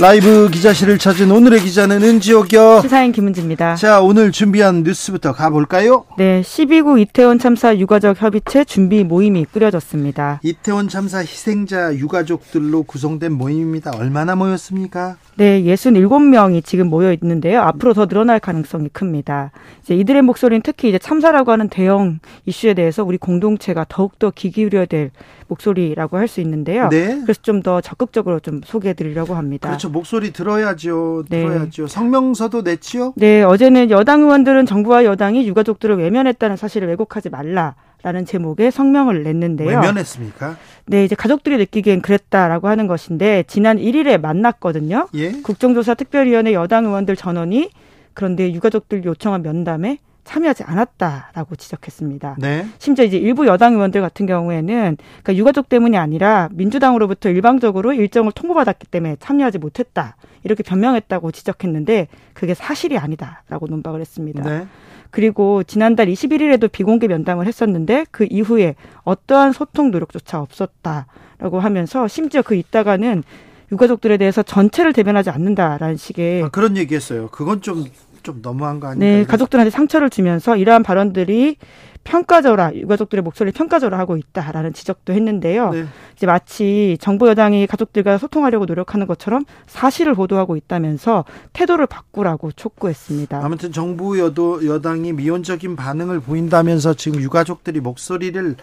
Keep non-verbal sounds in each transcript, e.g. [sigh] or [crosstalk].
라이브 기자실을 찾은 오늘의 기자는 은지옥이요. 시사인 김은지입니다. 자, 오늘 준비한 뉴스부터 가볼까요? 네, 12구 이태원 참사 유가족 협의체 준비 모임이 꾸려졌습니다. 이태원 참사 희생자 유가족들로 구성된 모임입니다. 얼마나 모였습니까? 네, 67명이 지금 모여 있는데요. 앞으로 더 늘어날 가능성이 큽니다. 이제 이들의 목소리는 특히 이제 참사라고 하는 대형 이슈에 대해서 우리 공동체가 더욱더 귀 기울여야 될 목소리라고 할 수 있는데요. 네. 그래서 좀 더 적극적으로 좀 소개해 드리려고 합니다. 그렇죠. 목소리 들어야죠. 네. 들어야죠. 네. 성명서도 냈지요? 네, 어제는 여당 의원들은 정부와 여당이 유가족들을 외면했다는 사실을 왜곡하지 말라. 라는 제목의 성명을 냈는데요. 외면했습니까? 네, 이제 가족들이 느끼기엔 그랬다라고 하는 것인데 지난 1일에 만났거든요. 예? 국정조사 특별위원회 여당 의원들 전원이 그런데 유가족들 요청한 면담에 참여하지 않았다라고 지적했습니다. 네. 심지어 이제 일부 여당 의원들 같은 경우에는 그러니까 유가족 때문이 아니라 민주당으로부터 일방적으로 일정을 통보받았기 때문에 참여하지 못했다 이렇게 변명했다고 지적했는데 그게 사실이 아니다라고 논박을 했습니다. 네. 그리고 지난달 21일에도 비공개 면담을 했었는데 그 이후에 어떠한 소통 노력조차 없었다라고 하면서 심지어 그 있다가는 유가족들에 대해서 전체를 대변하지 않는다라는 식의 아, 그런 얘기했어요. 그건 좀 좀 너무한 거 아닌가요? 네, 가족들한테 상처를 주면서 이러한 발언들이 평가절하 유가족들의 목소리를 평가절하 하고 있다라는 지적도 했는데요. 네. 이제 마치 정부 여당이 가족들과 소통하려고 노력하는 것처럼 사실을 보도하고 있다면서 태도를 바꾸라고 촉구했습니다. 아무튼 정부 여도 여당이 미온적인 반응을 보인다면서 지금 유가족들이 목소리를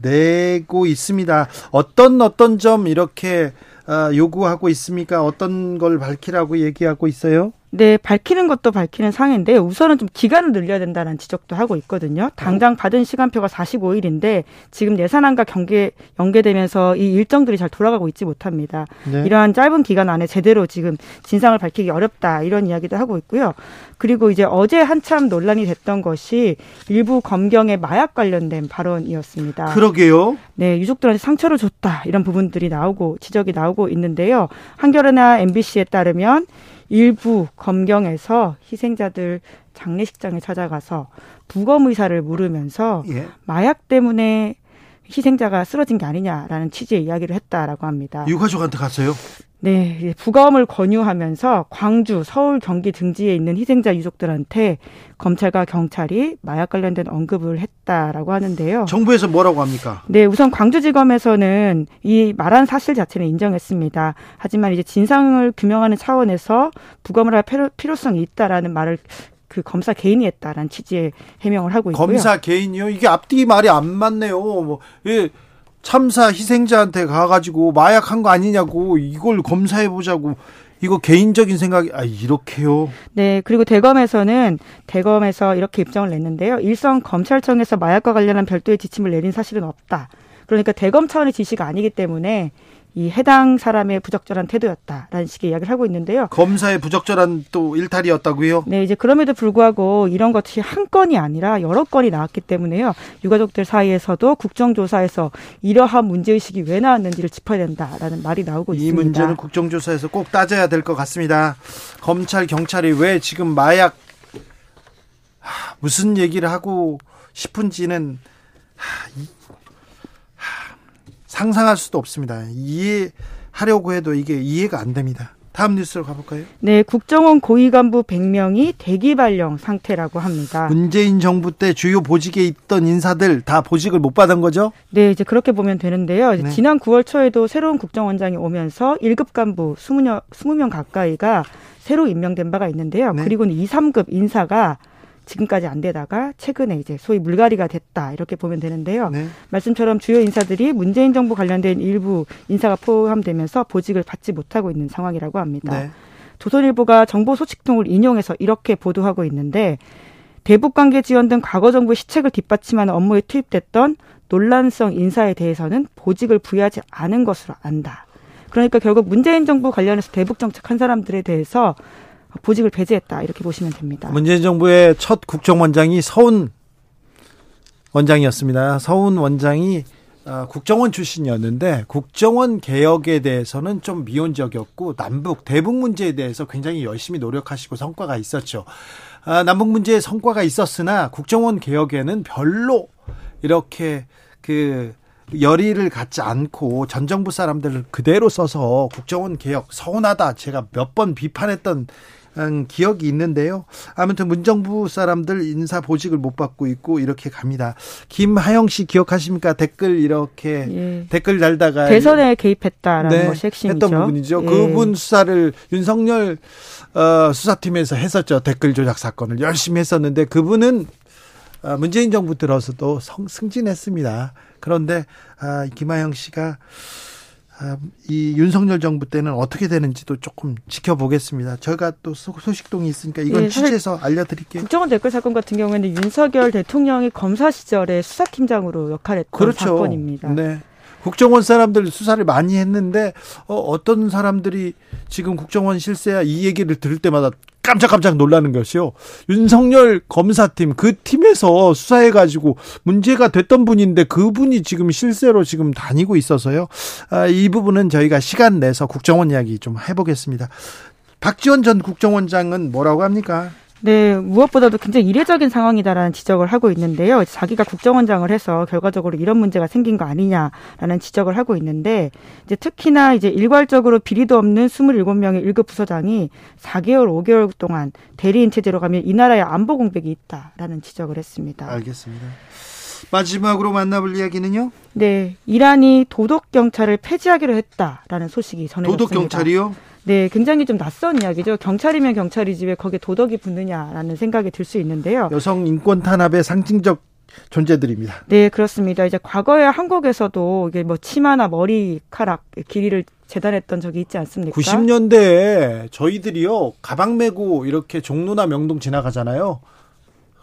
내고 있습니다. 어떤 어떤 점 이렇게 어, 요구하고 있습니까? 어떤 걸 밝히라고 얘기하고 있어요? 네, 밝히는 것도 밝히는 상인데 우선은 좀 기간을 늘려야 된다는 지적도 하고 있거든요. 당장 받은 시간표가 45일인데 지금 예산안과 경계 연계되면서 이 일정들이 잘 돌아가고 있지 못합니다. 네. 이러한 짧은 기간 안에 제대로 지금 진상을 밝히기 어렵다 이런 이야기도 하고 있고요. 그리고 이제 어제 한참 논란이 됐던 것이 일부 검경의 마약 관련된 발언이었습니다. 그러게요. 네, 유족들한테 상처를 줬다 이런 부분들이 나오고 지적이 나오고 있는데요. 한겨레나 MBC에 따르면 일부 검경에서 희생자들 장례식장에 찾아가서 부검 의사를 물으면서 예. 마약 때문에 희생자가 쓰러진 게 아니냐라는 취지의 이야기를 했다라고 합니다. 유가족한테 갔어요? 네, 부검을 권유하면서 광주, 서울, 경기 등지에 있는 희생자 유족들한테 검찰과 경찰이 마약 관련된 언급을 했다라고 하는데요. 정부에서 뭐라고 합니까? 네, 우선 광주지검에서는 이 말한 사실 자체는 인정했습니다. 하지만 이제 진상을 규명하는 차원에서 부검을 할 필요성이 있다라는 말을 그 검사 개인이 했다라는 취지의 해명을 하고 있고요. 검사 개인이요? 이게 앞뒤 말이 안 맞네요. 뭐 예. 참사 희생자한테 가가지고 마약한 거 아니냐고 이걸 검사해 보자고 이거 개인적인 생각이 아 이렇게요. 네, 그리고 대검에서는 대검에서 이렇게 입장을 냈는데요. 일선 검찰청에서 마약과 관련한 별도의 지침을 내린 사실은 없다. 그러니까 대검 차원의 지시가 아니기 때문에 이 해당 사람의 부적절한 태도였다라는 식의 이야기를 하고 있는데요. 검사의 부적절한 또 일탈이었다고요? 네, 이제 그럼에도 불구하고 이런 것이 한 건이 아니라 여러 건이 나왔기 때문에요. 유가족들 사이에서도 국정조사에서 이러한 문제의식이 왜 나왔는지를 짚어야 된다라는 말이 나오고 이 있습니다. 이 문제는 국정조사에서 꼭 따져야 될 것 같습니다. 검찰, 경찰이 왜 지금 마약 무슨 얘기를 하고 싶은지는 상상할 수도 없습니다. 이해하려고 해도 이게 이해가 안 됩니다. 다음 뉴스로 가볼까요? 네, 국정원 고위 간부 100명이 대기 발령 상태라고 합니다. 문재인 정부 때 주요 보직에 있던 인사들 다 보직을 못 받은 거죠? 네, 이제 그렇게 보면 되는데요. 네. 지난 9월 초에도 새로운 국정원장이 오면서 1급 간부 20명, 20명 가까이가 새로 임명된 바가 있는데요. 네. 그리고는 2, 3급 인사가 지금까지 안 되다가 최근에 이제 소위 물갈이가 됐다 이렇게 보면 되는데요. 네. 말씀처럼 주요 인사들이 문재인 정부 관련된 일부 인사가 포함되면서 보직을 받지 못하고 있는 상황이라고 합니다. 네. 조선일보가 정보 소식통을 인용해서 이렇게 보도하고 있는데 대북 관계 지원 등 과거 정부의 시책을 뒷받침하는 업무에 투입됐던 논란성 인사에 대해서는 보직을 부여하지 않은 것으로 안다. 그러니까 결국 문재인 정부 관련해서 대북 정책 한 사람들에 대해서 보직을 배제했다 이렇게 보시면 됩니다. 문재인 정부의 첫 국정원장이 서훈 원장이었습니다. 서훈 원장이 어, 국정원 출신이었는데 국정원 개혁에 대해서는 좀 미온적이었고 남북 대북 문제에 대해서 굉장히 열심히 노력하시고 성과가 있었죠. 아, 남북 문제에 성과가 있었으나 국정원 개혁에는 별로 이렇게 그 열의를 갖지 않고 전 정부 사람들을 그대로 써서 국정원 개혁 서운하다 제가 몇 번 비판했던 음, 기억이 있는데요. 아무튼 문정부 사람들 인사 보직을 못 받고 있고 이렇게 갑니다. 김하영 씨 기억하십니까? 댓글 이렇게 예. 댓글 달다가 대선에 개입했다라는 네, 것이 핵심이죠. 했던 부분이죠. 예. 그분 수사를 윤석열 어, 수사팀에서 했었죠. 댓글 조작 사건을 열심히 했었는데 그분은 어, 문재인 정부 들어서도 성, 승진했습니다. 그런데 아, 김하영 씨가 아, 이 윤석열 정부 때는 어떻게 되는지도 조금 지켜보겠습니다. 저희가 또 소식동이 있으니까 이건 네, 취재해서 알려드릴게요. 국정원 댓글 사건 같은 경우에는 윤석열 대통령이 검사 시절에 수사팀장으로 역할했던 그렇죠. 사건입니다. 네. 국정원 사람들 수사를 많이 했는데 어, 어떤 사람들이 지금 국정원 실세야 이 얘기를 들을 때마다 깜짝깜짝 놀라는 것이요. 윤석열 검사팀 그 팀에서 수사해 가지고 문제가 됐던 분인데 그분이 지금 실세로 지금 다니고 있어서요. 아, 이 부분은 저희가 시간 내서 국정원 이야기 좀 해보겠습니다. 박지원 전 국정원장은 뭐라고 합니까? 네, 무엇보다도 굉장히 이례적인 상황이다라는 지적을 하고 있는데요. 자기가 국정원장을 해서 결과적으로 이런 문제가 생긴 거 아니냐라는 지적을 하고 있는데 이제 특히나 이제 일괄적으로 비리도 없는 27명의 1급 부서장이 4개월, 5개월 동안 대리인 체제로 가면 이 나라의 안보 공백이 있다라는 지적을 했습니다. 알겠습니다. 마지막으로 만나볼 이야기는요? 네, 이란이 도덕 경찰을 폐지하기로 했다라는 소식이 전해졌습니다. 도덕 경찰이요? 네, 굉장히 좀 낯선 이야기죠. 경찰이면 경찰이지 왜 거기에 도덕이 붙느냐라는 생각이 들 수 있는데요. 여성 인권 탄압의 상징적 존재들입니다. 네, 그렇습니다. 이제 과거에 한국에서도 이게 뭐 치마나 머리카락 길이를 재단했던 적이 있지 않습니까? 90년대에 저희들이요 가방 메고 이렇게 종로나 명동 지나가잖아요.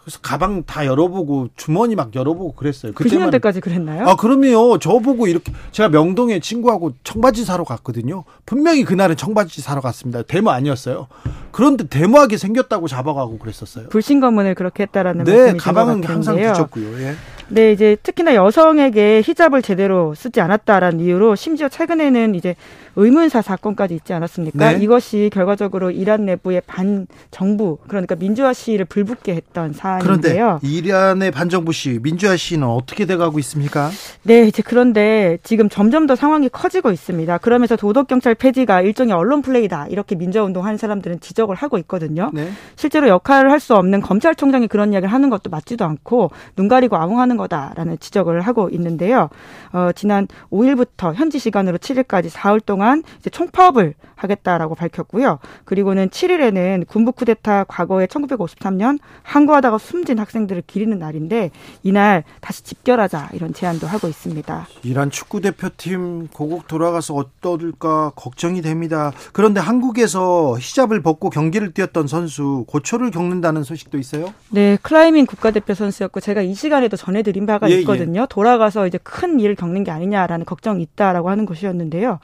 그래서 가방 다 열어보고 주머니 막 열어보고 그랬어요. 그때만 90년대까지 그랬나요? 아 그럼요. 저 보고 이렇게 제가 명동에 친구하고 청바지 사러 갔거든요. 분명히 그날은 청바지 사러 갔습니다. 데모 아니었어요. 그런데 데모하게 생겼다고 잡아가고 그랬었어요. 불신검문을 그렇게 했다라는 네, 말씀이신 가방은 항상 붙였고요. 예. 네, 이제 특히나 여성에게 히잡을 제대로 쓰지 않았다라는 이유로 심지어 최근에는 이제 의문사 사건까지 있지 않았습니까? 네. 이것이 결과적으로 이란 내부의 반정부 그러니까 민주화 시위를 불붙게 했던 사안인데요. 그런데 이란의 반정부 시위, 민주화 시위는 어떻게 돼가고 있습니까? 네, 이제 그런데 지금 점점 더 상황이 커지고 있습니다. 그러면서 도덕 경찰 폐지가 일종의 언론 플레이다 이렇게 민주화 운동하는 사람들은 지적을 하고 있거든요. 네. 실제로 역할을 할 수 없는 검찰총장이 그런 이야기를 하는 것도 맞지도 않고 눈 가리고 아웅하는 거다라는 지적을 하고 있는데요. 어, 지난 5일부터 현지 시간으로 7일까지 4일 동안 동안 이제 총파업을 하겠다라고 밝혔고요. 그리고는 7일에는 군부 쿠데타 과거에 1953년 항거하다가 숨진 학생들을 기리는 날인데 이날 다시 집결하자 이런 제안도 하고 있습니다. 이란 축구 대표팀 고국 돌아가서 어떨까 걱정이 됩니다. 그런데 한국에서 히잡을 벗고 경기를 뛰었던 선수 고초를 겪는다는 소식도 있어요? 네, 클라이밍 국가대표 선수였고 제가 이 시간에도 전해드린 바가 예, 예. 있거든요. 예. 돌아가서 이제 큰 일을 겪는 게 아니냐라는 걱정이 있다라고 하는 것이었는데요.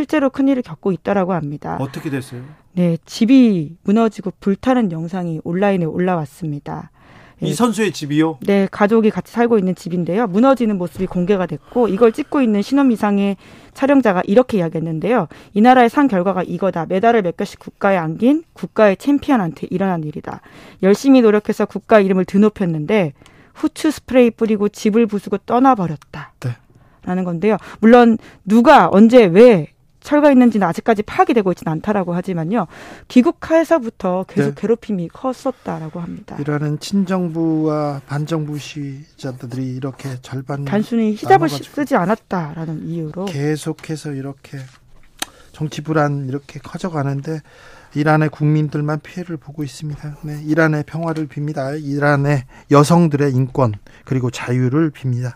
실제로 큰 일을 겪고 있다라고 합니다. 어떻게 됐어요? 네, 집이 무너지고 불타는 영상이 온라인에 올라왔습니다. 이 네. 선수의 집이요? 네, 가족이 같이 살고 있는 집인데요. 무너지는 모습이 공개가 됐고 이걸 찍고 있는 신원 이상의 촬영자가 이렇게 이야기했는데요. 이 나라의 산 결과가 이거다. 메달을 몇 개씩 국가에 안긴 국가의 챔피언한테 일어난 일이다. 열심히 노력해서 국가 이름을 드높였는데 후추 스프레이 뿌리고 집을 부수고 떠나버렸다. 네. 라는 건데요. 물론 누가 언제 왜 철가 있는지는 아직까지 파악이 되고 있지는 않다라고 하지만요. 귀국하에서부터 계속 네. 괴롭힘이 컸었다라고 합니다. 이라는 친정부와 반정부 시자들이 이렇게 절반 단순히 히잡을 쓰지 않았다라는 이유로 계속해서 이렇게 정치 불안 이렇게 커져가는데 이란의 국민들만 피해를 보고 있습니다. 네, 이란의 평화를 빕니다. 이란의 여성들의 인권 그리고 자유를 빕니다.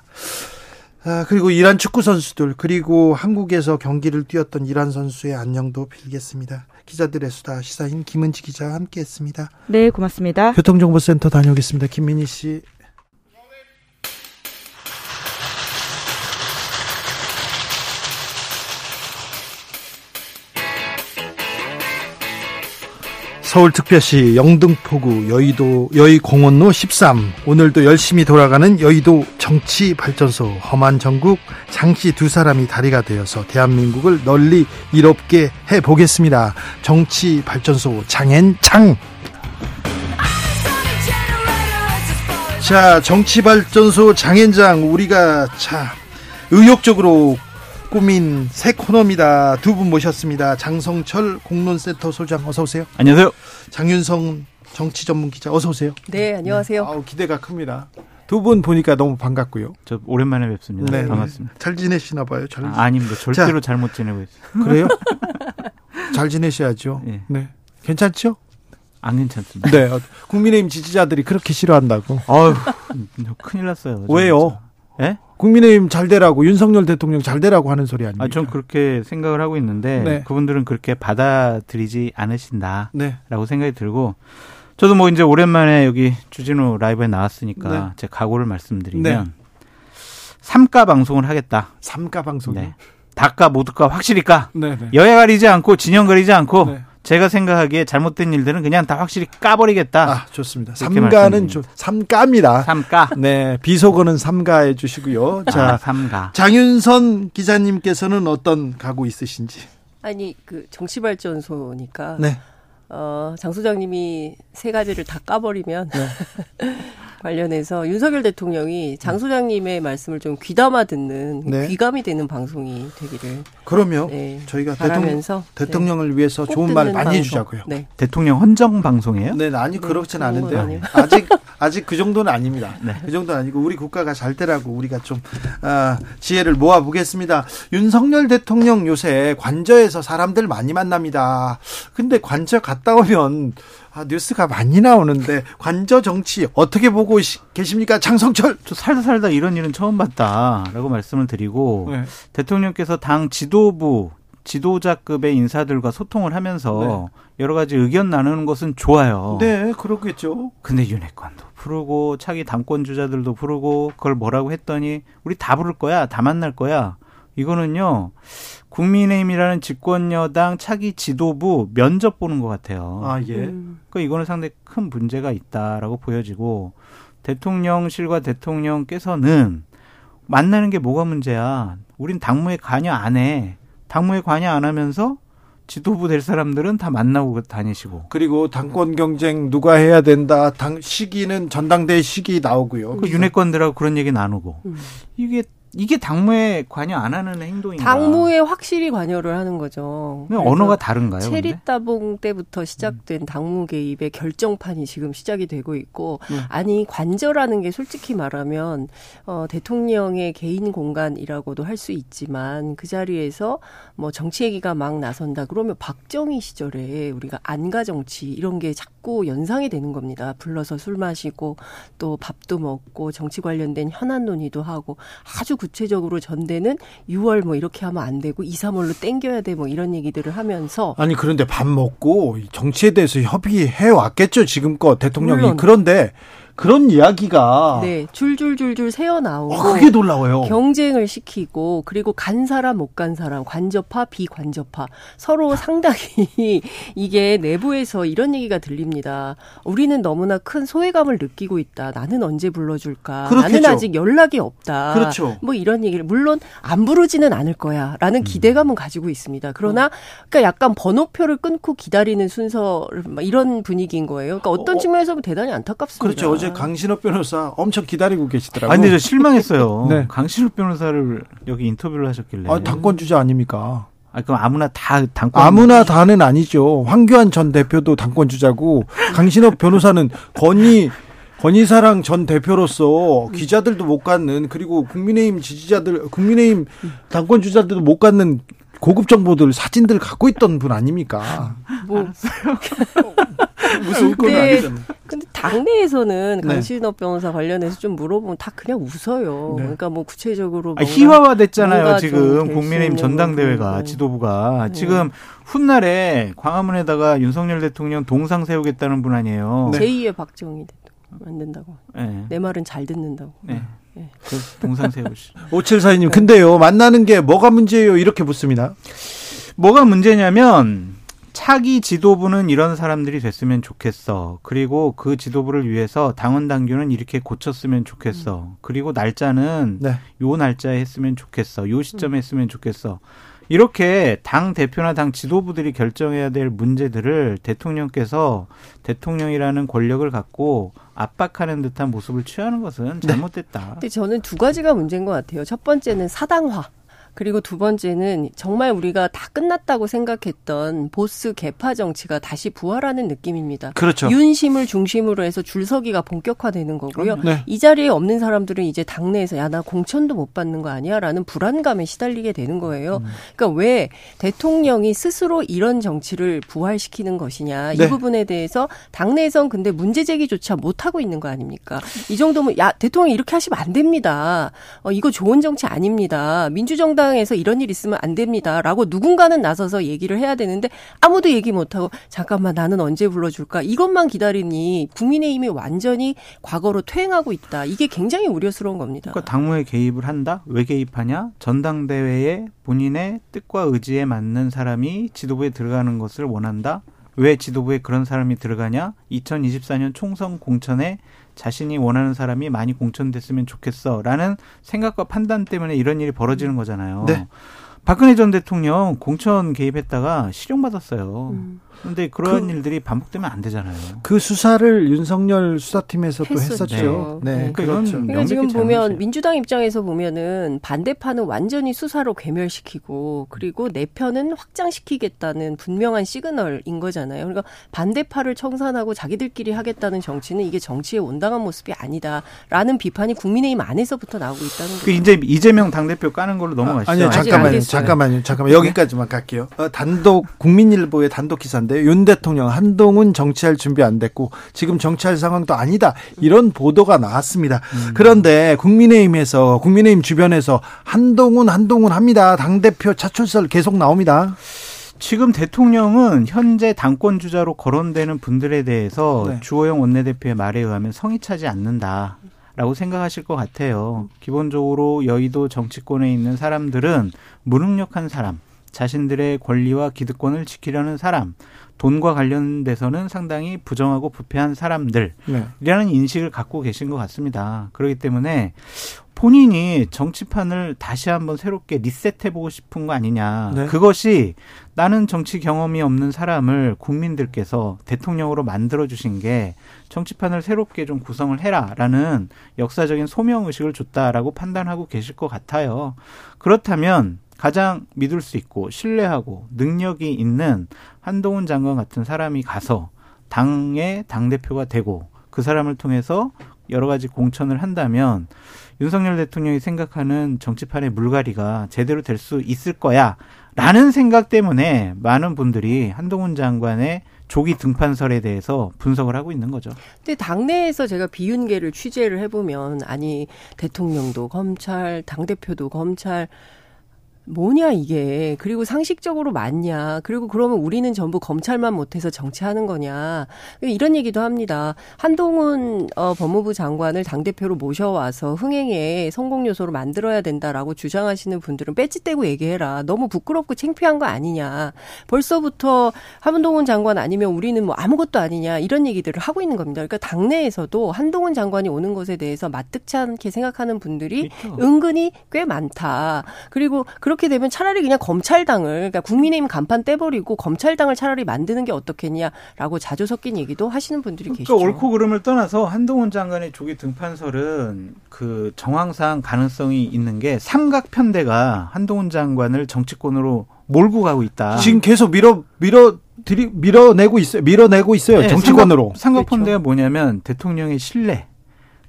아, 그리고 이란 축구 선수들 그리고 한국에서 경기를 뛰었던 이란 선수의 안녕도 빌겠습니다. 기자들의 수다 시사인 김은지 기자와 함께했습니다. 네, 고맙습니다. 교통정보센터 다녀오겠습니다. 김민희 씨. 서울특별시 영등포구 여의도 여의공원로 13 오늘도 열심히 돌아가는 여의도 정치발전소. 험한 전국 장씨 두 사람이 다리가 되어서 대한민국을 널리 이롭게 해보겠습니다. 정치발전소 장앤창 자 정치발전소 장앤장. 우리가 자 의욕적으로 꾸민 새 코너입니다. 두 분 모셨습니다. 장성철 공론센터 소장 어서 오세요. 안녕하세요. 장윤성 정치 전문 기자 어서 오세요. 네, 안녕하세요. 네, 아우, 기대가 큽니다. 두 분 보니까 너무 반갑고요. 저 오랜만에 뵙습니다. 네, 반갑습니다. 잘 지내시나 봐요. 잘... 아, 닙니다 절대로 자, 잘못 지내고 있어요. 그래요? [laughs] 잘 지내셔야죠. 네. 네. 괜찮죠? 안 괜찮습니다. 네. 국민의힘 지지자들이 그렇게 싫어한다고. 아유, 큰일 났어요. 왜요? 예? 국민의힘 잘 되라고 윤석열 대통령 잘 되라고 하는 소리 아닙니까? 아, 전 그렇게 생각을 하고 있는데 네. 그분들은 그렇게 받아들이지 않으신다라고 네. 생각이 들고 저도 뭐 이제 오랜만에 여기 주진우 라이브에 나왔으니까 네. 제 각오를 말씀드리면 네. 삼가 방송을 하겠다. 삼가 방송. 네. 다가 모두가 확실히 까. 네, 네. 여야 가리지 않고 진영 가리지 않고 네. 제가 생각하기에 잘못된 일들은 그냥 다 확실히 까버리겠다. 아, 좋습니다. 삼가는 좀 삼가입니다. 삼가. 네, 비속어는 삼가해 주시고요. 아, 자, 아, 삼가. 장윤선 기자님께서는 어떤 각오 있으신지? 아니, 그 정치발전소니까. 네. 어, 장 소장님이 세 가지를 다 까버리면 네. [laughs] 관련해서 윤석열 대통령이 장 소장님의 말씀을 좀 귀담아 듣는 네. 귀감이 되는 방송이 되기를. 그러면 네, 저희가 바라면서 대통령, 을 네. 위해서 좋은 말 많이 방송. 해주자고요. 네. 대통령 헌정 방송이에요? 네, 아니 그렇진 않은데 아직 아직 그 정도는 아닙니다. 네. 그 정도는 아니고 우리 국가가 잘 되라고 우리가 좀 아, 지혜를 모아 보겠습니다. 윤석열 대통령 요새 관저에서 사람들 많이 만납니다. 근데 관저 갔다 오면 아, 뉴스가 많이 나오는데 관저 정치 어떻게 보고 계십니까? 장성철. 저 살다 살다 이런 일은 처음 봤다라고 말씀을 드리고 네. 대통령께서 당 지도부 지도자급의 인사들과 소통을 하면서 네. 여러 가지 의견 나누는 것은 좋아요. 네, 그렇겠죠. 근데 윤핵관도 부르고 차기 당권 주자들도 부르고 그걸 뭐라고 했더니 우리 다 부를 거야, 다 만날 거야. 이거는요 국민의힘이라는 집권 여당 차기 지도부 면접 보는 것 같아요. 아 예. 음. 그러니까 이거는 상당히 큰 문제가 있다라고 보여지고 대통령실과 대통령께서는 만나는 게 뭐가 문제야? 우린 당무에 관여 안 해. 당무에 관여 안 하면서 지도부 될 사람들은 다 만나고 다니시고. 그리고 당권 경쟁 누가 해야 된다. 당 시기는 전당대회 시기 나오고요. 그 윤핵관들하고 그런 얘기 나누고. 음. 이게 이게 당무에 관여 안 하는 행동인가? 당무에 확실히 관여를 하는 거죠. 언어가 다른가요? 체리 따봉 때부터 시작된 음. 당무 개입의 결정판이 지금 시작이 되고 있고 음. 아니 관저라는 게 솔직히 말하면 어, 대통령의 개인 공간이라고도 할 수 있지만 그 자리에서 뭐 정치 얘기가 막 나선다 그러면 박정희 시절에 우리가 안가 정치 이런 게 자꾸 연상이 되는 겁니다. 불러서 술 마시고 또 밥도 먹고 정치 관련된 현안 논의도 하고 아주 구체적으로 전대는 6월 뭐 이렇게 하면 안 되고 2, 3월로 땡겨야 돼 뭐 이런 얘기들을 하면서 아니 그런데 밥 먹고 정치에 대해서 협의해 왔겠죠 지금껏 대통령이 물론. 그런데 그런 이야기가 네 줄줄줄줄 새어 나오고 어, 그게 놀라워요. 경쟁을 시키고 그리고 간 사람 못 간 사람 관저파 비관저파 서로 상당히 [laughs] 이게 내부에서 이런 얘기가 들립니다. 우리는 너무나 큰 소외감을 느끼고 있다. 나는 언제 불러줄까? 그렇겠죠. 나는 아직 연락이 없다. 그렇죠. 뭐 이런 얘기를 물론 안 부르지는 않을 거야라는 음. 기대감은 가지고 있습니다. 그러나 어. 그러니까 약간 번호표를 끊고 기다리는 순서 이런 분위기인 거예요. 그러니까 어떤 어. 측면에서 대단히 안타깝습니다. 그렇죠. 어제 강신업 변호사 엄청 기다리고 계시더라고요. 아니, 근데 저 실망했어요. [laughs] 네. 강신업 변호사를 여기 인터뷰를 하셨길래. 아, 당권 주자 아닙니까? 아, 그럼 아무나 다 당권 아무나 다는 아니죠. 황교안 전 대표도 당권 주자고 강신업 변호사는 건의 건의사랑 전 대표로서 기자들도 못 갖는 그리고 국민의힘 지지자들 국민의힘 당권 주자들도 못 갖는 고급 정보들 사진들 갖고 있던 분 아닙니까? 뭐 [laughs] 무슨 건 아니잖아요. 근데 당내에서는 네. 강신업 변호사 관련해서 좀 물어보면 다 그냥 웃어요. 네. 그러니까 뭐 구체적으로 아, 희화화됐잖아요. 지금 국민의힘 전당대회가 네. 지도부가 네. 지금 훗날에 광화문에다가 윤석열 대통령 동상 세우겠다는 분 아니에요. 제2의 박정희 대통령 안 된다고. 네. 내 말은 잘 듣는다고. 네. 네. 그 동상 세우시. [laughs] 5742님, 근데요, 만나는 게 뭐가 문제예요? 이렇게 묻습니다. 뭐가 문제냐면, 차기 지도부는 이런 사람들이 됐으면 좋겠어. 그리고 그 지도부를 위해서 당원 당규는 이렇게 고쳤으면 좋겠어. 그리고 날짜는 네. 요 날짜에 했으면 좋겠어. 요 시점에 했으면 좋겠어. 이렇게 당 대표나 당 지도부들이 결정해야 될 문제들을 대통령께서 대통령이라는 권력을 갖고 압박하는 듯한 모습을 취하는 것은 네. 잘못됐다. 네. 근데 저는 두 가지가 문제인 것 같아요. 첫 번째는 사당화. 그리고 두 번째는 정말 우리가 다 끝났다고 생각했던 보스 개파 정치가 다시 부활하는 느낌입니다. 그렇죠. 윤심을 중심으로 해서 줄서기가 본격화되는 거고요. 네. 이 자리에 없는 사람들은 이제 당내에서 야 나 공천도 못 받는 거 아니야라는 불안감에 시달리게 되는 거예요. 음. 그러니까 왜 대통령이 스스로 이런 정치를 부활시키는 것이냐 네. 이 부분에 대해서 당내에선 근데 문제 제기조차 못 하고 있는 거 아닙니까? 이 정도면 야 대통령 이 이렇게 하시면 안 됩니다. 어, 이거 좋은 정치 아닙니다. 민주정당 민주당에서 이런 일 있으면 안 됩니다라고 누군가는 나서서 얘기를 해야 되는데 아무도 얘기 못 하고 잠깐만 나는 언제 불러줄까 이것만 기다리니 국민의힘이 완전히 과거로 퇴행하고 있다. 이게 굉장히 우려스러운 겁니다. 그러니까 당무에 개입을 한다? 왜 개입하냐? 전당대회에 본인의 뜻과 의지에 맞는 사람이 지도부에 들어가는 것을 원한다? 왜 지도부에 그런 사람이 들어가냐? 2024년 총선 공천에 자신이 원하는 사람이 많이 공천됐으면 좋겠어라는 생각과 판단 때문에 이런 일이 벌어지는 거잖아요. 네. 박근혜 전 대통령 공천 개입했다가 실형받았어요. 음. 그런데 그러한 그, 일들이 반복되면 안 되잖아요. 그 수사를 윤석열 수사팀에서 또 했었죠. 네, 네. 네. 그렇죠. 그러니까 지금 보면 민주당 입장에서 보면은 반대파는 완전히 수사로 괴멸시키고 그리고 내 편은 확장시키겠다는 분명한 시그널인 거잖아요. 그러니까 반대파를 청산하고 자기들끼리 하겠다는 정치는 이게 정치의 온당한 모습이 아니다라는 비판이 국민의힘 안에서부터 나오고 있다는 거죠. 그 이제 이재명 당대표 까는 걸로 넘어가시죠. 아, 니요 잠깐만요. 잠깐만요. 잠깐만 여기까지만 갈게요. 어, 단독 국민일보의 단독 기사 인데 윤 대통령 한동훈 정치할 준비 안 됐고 지금 정치할 상황도 아니다 이런 보도가 나왔습니다. 음. 그런데 국민의힘에서 국민의힘 주변에서 한동훈 한동훈 합니다. 당 대표 차출설 계속 나옵니다. 지금 대통령은 현재 당권 주자로 거론되는 분들에 대해서 네. 주호영 원내대표의 말에 의하면 성의 차지 않는다. 라고 생각하실 것 같아요. 기본적으로 여의도 정치권에 있는 사람들은 무능력한 사람, 자신들의 권리와 기득권을 지키려는 사람, 돈과 관련돼서는 상당히 부정하고 부패한 사람들이라는 네. 인식을 갖고 계신 것 같습니다. 그렇기 때문에 본인이 정치판을 다시 한번 새롭게 리셋해보고 싶은 거 아니냐. 네. 그것이 나는 정치 경험이 없는 사람을 국민들께서 대통령으로 만들어주신 게 정치판을 새롭게 좀 구성을 해라라는 역사적인 소명의식을 줬다라고 판단하고 계실 것 같아요. 그렇다면 가장 믿을 수 있고 신뢰하고 능력이 있는 한동훈 장관 같은 사람이 가서 당의 당대표가 되고 그 사람을 통해서 여러 가지 공천을 한다면 윤석열 대통령이 생각하는 정치판의 물갈이가 제대로 될 수 있을 거야. 라는 생각 때문에 많은 분들이 한동훈 장관의 조기 등판설에 대해서 분석을 하고 있는 거죠. 근데 당내에서 제가 비윤계를 취재를 해보면 아니 대통령도 검찰, 당 대표도 검찰 뭐냐 이게. 그리고 상식적으로 맞냐. 그리고 그러면 우리는 전부 검찰만 못해서 정치하는 거냐. 이런 얘기도 합니다. 한동훈 어, 법무부 장관을 당 대표로 모셔와서 흥행의 성공 요소로 만들어야 된다라고 주장하시는 분들은 배지 떼고 얘기해라. 너무 부끄럽고 창피한 거 아니냐. 벌써부터 한동훈 장관 아니면 우리는 뭐 아무것도 아니냐. 이런 얘기들을 하고 있는 겁니다. 그러니까 당내에서도 한동훈 장관이 오는 것에 대해서 마뜩치 않게 생각하는 분들이 그렇죠. 은근히 꽤 많다. 그리고 그런 그렇게 되면 차라리 그냥 검찰당을 그러니까 국민의힘 간판 떼버리고 검찰당을 차라리 만드는 게 어떻겠냐라고 자주 섞인 얘기도 하시는 분들이 그러니까 계시죠. 옳고 그름을 떠나서 한동훈 장관의 조기 등판설은 그 정황상 가능성이 있는 게 삼각 편대가 한동훈 장관을 정치권으로 몰고 가고 있다. 지금 계속 밀어 밀어 들이 밀어내고 있어요. 밀어내고 있어요. 네, 정치권으로. 삼각, 삼각 편대가 그렇죠. 뭐냐면 대통령의 신뢰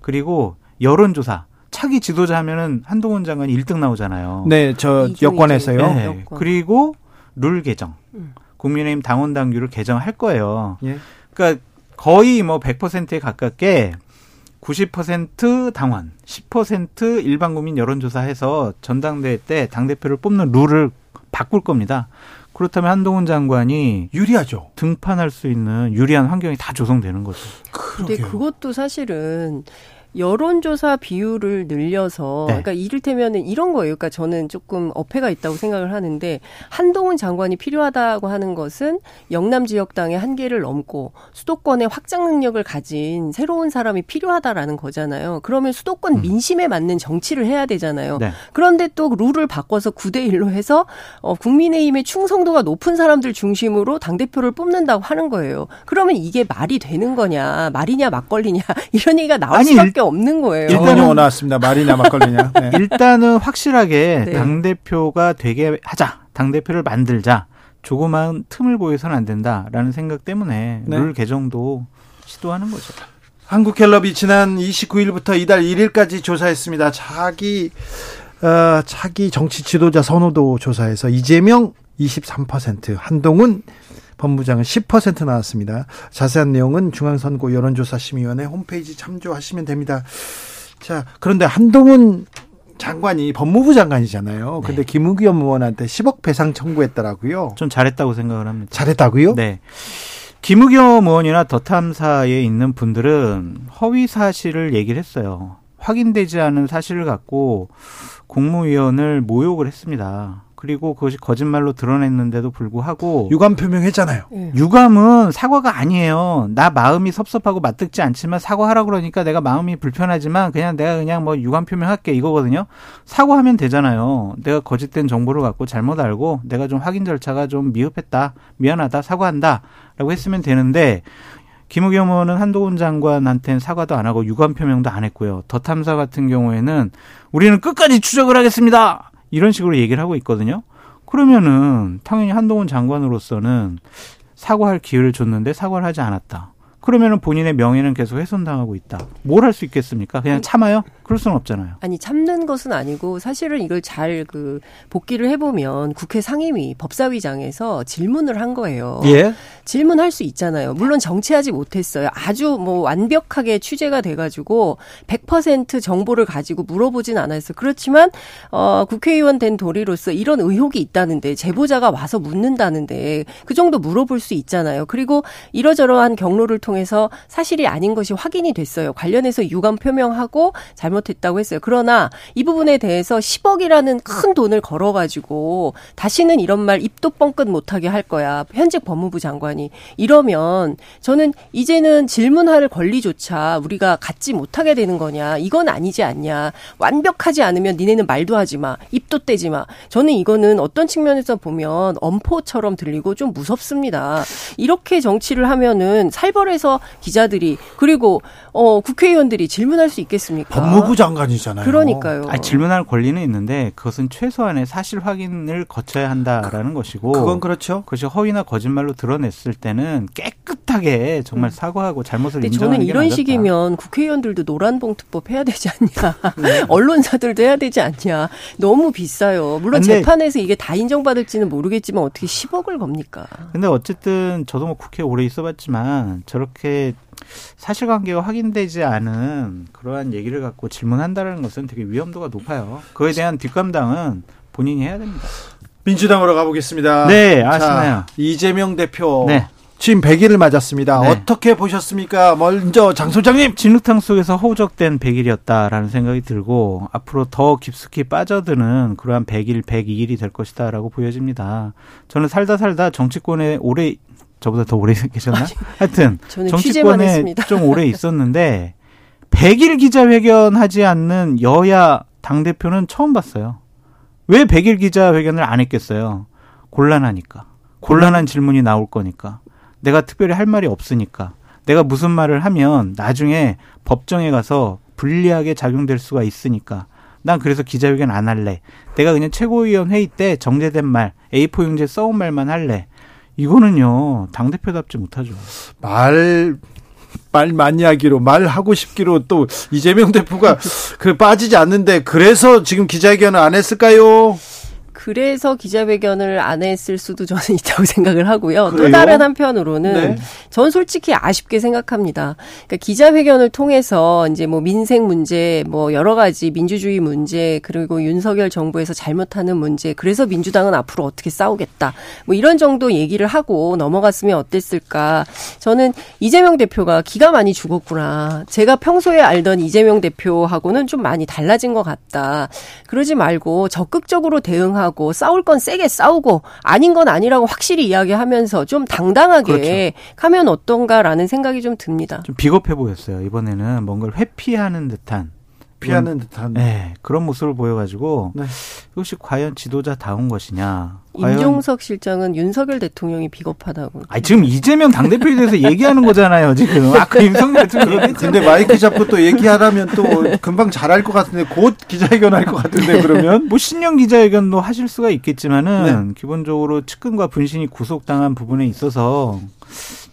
그리고 여론조사 차기 지도자 하면은 한동훈 장관이 1등 나오잖아요. 네, 저 여권에서요. 네. 여권. 그리고 룰 개정. 음. 국민의힘 당원 당규를 개정할 거예요. 예. 그러니까 거의 뭐 100%에 가깝게 90% 당원, 10% 일반 국민 여론조사해서 전당대회 때 당대표를 뽑는 룰을 바꿀 겁니다. 그렇다면 한동훈 장관이 유리하죠. 등판할 수 있는 유리한 환경이 다 조성되는 거죠. 그런데 그것도 사실은 여론조사 비율을 늘려서 네. 그러니까 이를테면은 이런 거예요. 그러니까 저는 조금 어폐가 있다고 생각을 하는데 한동훈 장관이 필요하다고 하는 것은 영남 지역당의 한계를 넘고 수도권의 확장 능력을 가진 새로운 사람이 필요하다라는 거잖아요. 그러면 수도권 음. 민심에 맞는 정치를 해야 되잖아요. 네. 그런데 또 룰을 바꿔서 9대 1로 해서 어 국민의힘의 충성도가 높은 사람들 중심으로 당 대표를 뽑는다고 하는 거예요. 그러면 이게 말이 되는 거냐? 말이냐 막걸리냐? [laughs] 이런 얘기가 나올 아니, 수밖에 없는 거예요. 일단 용어 나왔습니다. 말이냐 막걸리냐. [laughs] 네. 일단은 확실하게 네. 당 대표가 되게 하자. 당 대표를 만들자. 조그마한 틈을 보여서는 안 된다라는 생각 때문에 네. 룰 개정도 시도하는 거죠. 한국갤럽이 지난 29일부터 이달 1일까지 조사했습니다. 자기 어, 차기 정치 지도자 선호도 조사에서 이재명 23%, 한동훈 법무장은 10% 나왔습니다. 자세한 내용은 중앙선거 여론조사심의위원회 홈페이지 참조하시면 됩니다. 자, 그런데 한동훈 장관이 법무부 장관이잖아요. 근데 네. 김우겸 의원한테 10억 배상 청구했더라고요. 좀 잘했다고 생각을 합니다. 잘했다고요? 네. 김우겸 의원이나 더 탐사에 있는 분들은 허위 사실을 얘기를 했어요. 확인되지 않은 사실을 갖고 국무위원을 모욕을 했습니다. 그리고 그것이 거짓말로 드러냈는데도 불구하고 유감 표명했잖아요. 네. 유감은 사과가 아니에요. 나 마음이 섭섭하고 맞듣지 않지만 사과하라 그러니까 내가 마음이 불편하지만 그냥 내가 그냥 뭐 유감 표명할게 이거거든요. 사과하면 되잖아요. 내가 거짓된 정보를 갖고 잘못 알고 내가 좀 확인 절차가 좀 미흡했다. 미안하다. 사과한다라고 했으면 되는데 김우겸 의원은 한동훈 장관한테는 사과도 안 하고 유감 표명도 안 했고요. 더 탐사 같은 경우에는 우리는 끝까지 추적을 하겠습니다. 이런 식으로 얘기를 하고 있거든요. 그러면은 당연히 한동훈 장관으로서는 사과할 기회를 줬는데 사과를 하지 않았다. 그러면은 본인의 명예는 계속 훼손당하고 있다. 뭘 할 수 있겠습니까? 그냥 참아요? 그럴 수는 없잖아요. 아니 참는 것은 아니고 사실은 이걸 잘 그 복기를 해보면 국회 상임위 법사위장에서 질문을 한 거예요. 예. 질문할 수 있잖아요. 물론 정치하지 못했어요. 아주 뭐 완벽하게 취재가 돼가지고 100% 정보를 가지고 물어보진 않았어요. 그렇지만 어, 국회의원 된 도리로서 이런 의혹이 있다는데 제보자가 와서 묻는다는데 그 정도 물어볼 수 있잖아요. 그리고 이러저러한 경로를 통해 서 사실이 아닌 것이 확인이 됐어요. 관련해서 유감 표명하고 잘못했다고 했어요. 그러나 이 부분에 대해서 10억이라는 큰 돈을 걸어가지고 다시는 이런 말 입도 뻥끗 못하게 할 거야. 현직 법무부 장관 장관이 이러면 저는 이제는 질문할 권리조차 우리가 갖지 못하게 되는 거냐 이건 아니지 않냐 완벽하지 않으면 니네는 말도 하지 마 입도 떼지 마 저는 이거는 어떤 측면에서 보면 엄포처럼 들리고 좀 무섭습니다 이렇게 정치를 하면은 살벌해서 기자들이 그리고 어 국회의원들이 질문할 수 있겠습니까 법무부 장관이잖아요 그러니까요 아니, 질문할 권리는 있는데 그것은 최소한의 사실 확인을 거쳐야 한다라는 그, 것이고 그건 그렇죠 그것이 허위나 거짓말로 드러냈을 때는 깨끗하게 정말 음. 사과하고 잘못을 인정하는 저는 이런 식이면 국회의원들도 노란봉투법 해야 되지 않냐. 네. [laughs] 언론사들도 해야 되지 않냐. 너무 비싸요. 물론 재판에서 이게 다 인정받을지는 모르겠지만 어떻게 10억을 겁니까? 근데 어쨌든 저도 뭐 국회에 오래 있어봤지만 저렇게 사실관계가 확인되지 않은 그러한 얘기를 갖고 질문한다는 것은 되게 위험도가 높아요. 그에 대한 뒷감당은 본인이 해야 됩니다. 민주당으로 가보겠습니다. 네, 아시나요? 자, 이재명 대표. 네. 지금 100일을 맞았습니다. 네. 어떻게 보셨습니까? 먼저 장 소장님. 진흙탕 속에서 허우적된 100일이었다라는 생각이 들고 앞으로 더 깊숙이 빠져드는 그러한 100일, 102일이 될 것이다라고 보여집니다. 저는 살다 살다 정치권에 오래 저보다 더 오래 [laughs] 계셨나? 하여튼 정치권에 좀 오래 있었는데 100일 기자회견 하지 않는 여야 당 대표는 처음 봤어요. 왜 100일 기자회견을 안 했겠어요? 곤란하니까. 곤란한 질문이 나올 거니까. 내가 특별히 할 말이 없으니까. 내가 무슨 말을 하면 나중에 법정에 가서 불리하게 작용될 수가 있으니까. 난 그래서 기자회견 안 할래. 내가 그냥 최고위원 회의 때 정제된 말, A4 용지에 써온 말만 할래. 이거는요, 당 대표답지 못하죠. 말, 말 많이 하기로 말하고 싶기로 또 이재명 대표가 그 빠지지 않는데 그래서 지금 기자회견을 안 했을까요? 그래서 기자회견을 안 했을 수도 저는 [laughs] 있다고 생각을 하고요. 그래요? 또 다른 한편으로는 네. 전 솔직히 아쉽게 생각합니다. 그러니까 기자회견을 통해서 이제 뭐 민생 문제, 뭐 여러 가지 민주주의 문제, 그리고 윤석열 정부에서 잘못하는 문제, 그래서 민주당은 앞으로 어떻게 싸우겠다. 뭐 이런 정도 얘기를 하고 넘어갔으면 어땠을까. 저는 이재명 대표가 기가 많이 죽었구나. 제가 평소에 알던 이재명 대표하고는 좀 많이 달라진 것 같다. 그러지 말고 적극적으로 대응하고 싸울 건 세게 싸우고 아닌 건 아니라고 확실히 이야기하면서 좀 당당하게 그렇죠. 하면 어떤가라는 생각이 좀 듭니다. 좀 비겁해 보였어요. 이번에는 뭔가를 회피하는 듯한 피하는 듯한 네, 그런 모습을 보여가지고 네. 이것이 과연 지도자 다운 것이냐? 임종석 실장은 윤석열 대통령이 비겁하다고. 아 지금 이재명 당대표에 대해서 얘기하는 거잖아요, 지금. 아까 윤석열 대통령 [laughs] 근데 마이크 잡고 또 얘기하라면 또 금방 잘할 것 같은데 곧 기자회견 할 것 같은데 그러면 뭐 신년 기자회견도 하실 수가 있겠지만은 네. 기본적으로 측근과 분신이 구속당한 부분에 있어서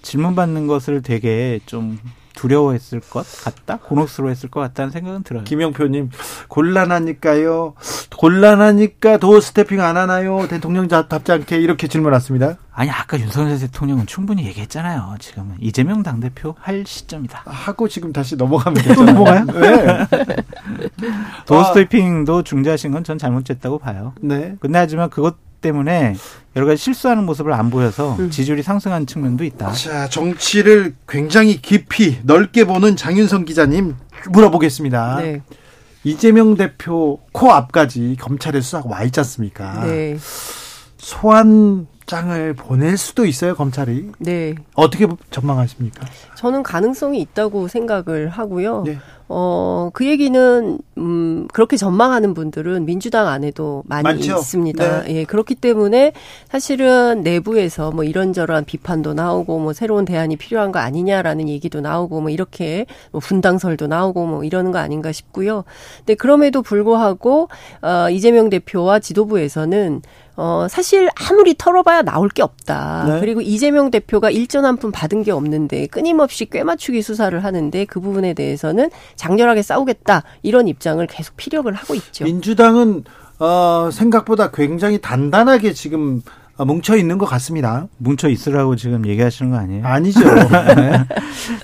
질문 받는 것을 되게 좀 두려워했을 것 같다, 곤혹스러워했을 것 같다는 생각은 들어요. 김영표님 곤란하니까요. 곤란하니까 도 스태핑 안 하나요? 대통령 답지 않게 이렇게 질문 왔습니다. 아니 아까 윤석열 대통령은 충분히 얘기했잖아요. 지금은 이재명 당 대표 할 시점이다. 하고 지금 다시 넘어가면 되죠. 넘어가요? 네. 도 스태핑도 중재하신 건 전 잘못됐다고 봐요. 네. 근데 하지만 그것 때문에 여러 가지 실수하는 모습을 안 보여서 음. 지지율이 상승한 측면도 있다. 자, 정치를 굉장히 깊이 넓게 보는 장윤성 기자님 물어보겠습니다. 네. 이재명 대표 코앞까지 검찰의 수사가 와 있지 않습니까? 네. 소환장을 보낼 수도 있어요, 검찰이. 네. 어떻게 전망하십니까? 저는 가능성이 있다고 생각을 하고요. 네. 어, 그 얘기는, 음, 그렇게 전망하는 분들은 민주당 안에도 많이 많죠? 있습니다. 네. 예, 그렇기 때문에 사실은 내부에서 뭐 이런저런 비판도 나오고 뭐 새로운 대안이 필요한 거 아니냐라는 얘기도 나오고 뭐 이렇게 뭐 분당설도 나오고 뭐 이러는 거 아닌가 싶고요. 근데 그럼에도 불구하고, 어, 이재명 대표와 지도부에서는 어, 사실 아무리 털어봐야 나올 게 없다. 네. 그리고 이재명 대표가 일전 한 푼 받은 게 없는데 끊임없이 꿰맞추기 수사를 하는데 그 부분에 대해서는 장렬하게 싸우겠다. 이런 입장을 계속 피력을 하고 있죠. 민주당은 어, 생각보다 굉장히 단단하게 지금 어, 뭉쳐 있는 것 같습니다. 뭉쳐 있으라고 지금 얘기하시는 거 아니에요? 아니죠. [laughs] 네.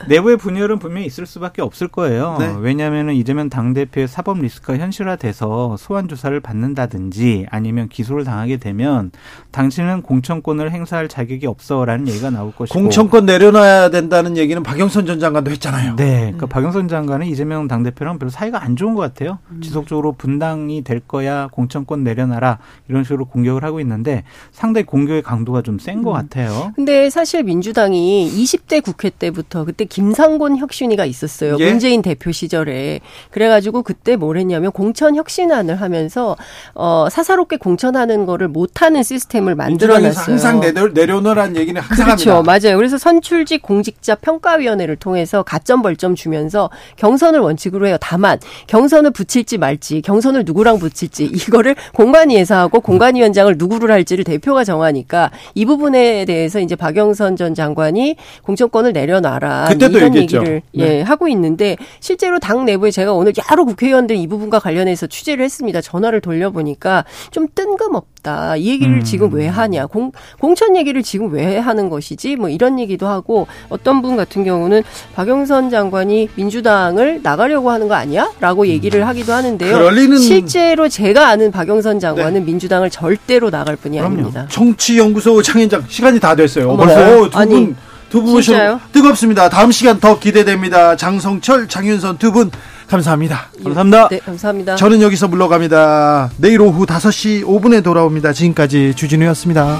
내부의 분열은 분명히 있을 수밖에 없을 거예요. 네. 왜냐하면 이재명 당대표의 사법 리스크가 현실화돼서 소환 조사를 받는다든지 아니면 기소를 당하게 되면 당신은 공천권을 행사할 자격이 없어라는 얘기가 나올 것이고 공천권 내려놔야 된다는 얘기는 박영선 전 장관도 했잖아요. 네, 그러니까 음. 박영선 장관은 이재명 당대표랑 별로 사이가 안 좋은 것 같아요. 음. 지속적으로 분당이 될 거야 공천권 내려놔라 이런 식으로 공격을 하고 있는데 상당히 공격의 강도가 좀 센것 음. 같아요. 근데 사실 민주당이 20대 국회 때부터 그때 김상곤 혁신위가 있었어요. 예? 문재인 대표 시절에. 그래가지고 그때 뭘 했냐면 공천 혁신안을 하면서 어, 사사롭게 공천하는 거를 못하는 시스템을 만들어놨어요. 항상 내려, 내려놓으라는 얘기는 항상 그렇죠. 합니다. 맞아요. 그래서 선출직 공직자 평가위원회를 통해서 가점 벌점 주면서 경선을 원칙으로 해요. 다만 경선을 붙일지 말지 경선을 누구랑 붙일지 이거를 공관위에서 하고 공관위원장을 누구를 할지를 대표가 정하니까 이 부분에 대해서 이제 박영선 전 장관이 공천권을 내려놔라 이런 얘기했죠. 얘기를 네. 예 하고 있는데 실제로 당 내부에 제가 오늘 여러 국회의원들 이 부분과 관련해서 취재를 했습니다. 전화를 돌려보니까 좀 뜬금없다. 이 얘기를 음. 지금 왜 하냐? 공, 공천 얘기를 지금 왜 하는 것이지? 뭐 이런 얘기도 하고 어떤 분 같은 경우는 박영선 장관이 민주당을 나가려고 하는 거 아니야? 라고 얘기를 하기도 하는데요. 실제로 제가 아는 박영선 장관은 네. 민주당을 절대로 나갈 분이 그럼요. 아닙니다. 정치연구소 창현장 시간이 다 됐어요. 벌써 두 분, 두분 모시고 뜨겁습니다. 다음 시간 더 기대됩니다. 장성철, 장윤선 두 분 감사합니다. 감사합니다. 네, 감사합니다. 저는 여기서 물러갑니다. 내일 오후 5시 5분에 돌아옵니다. 지금까지 주진우였습니다.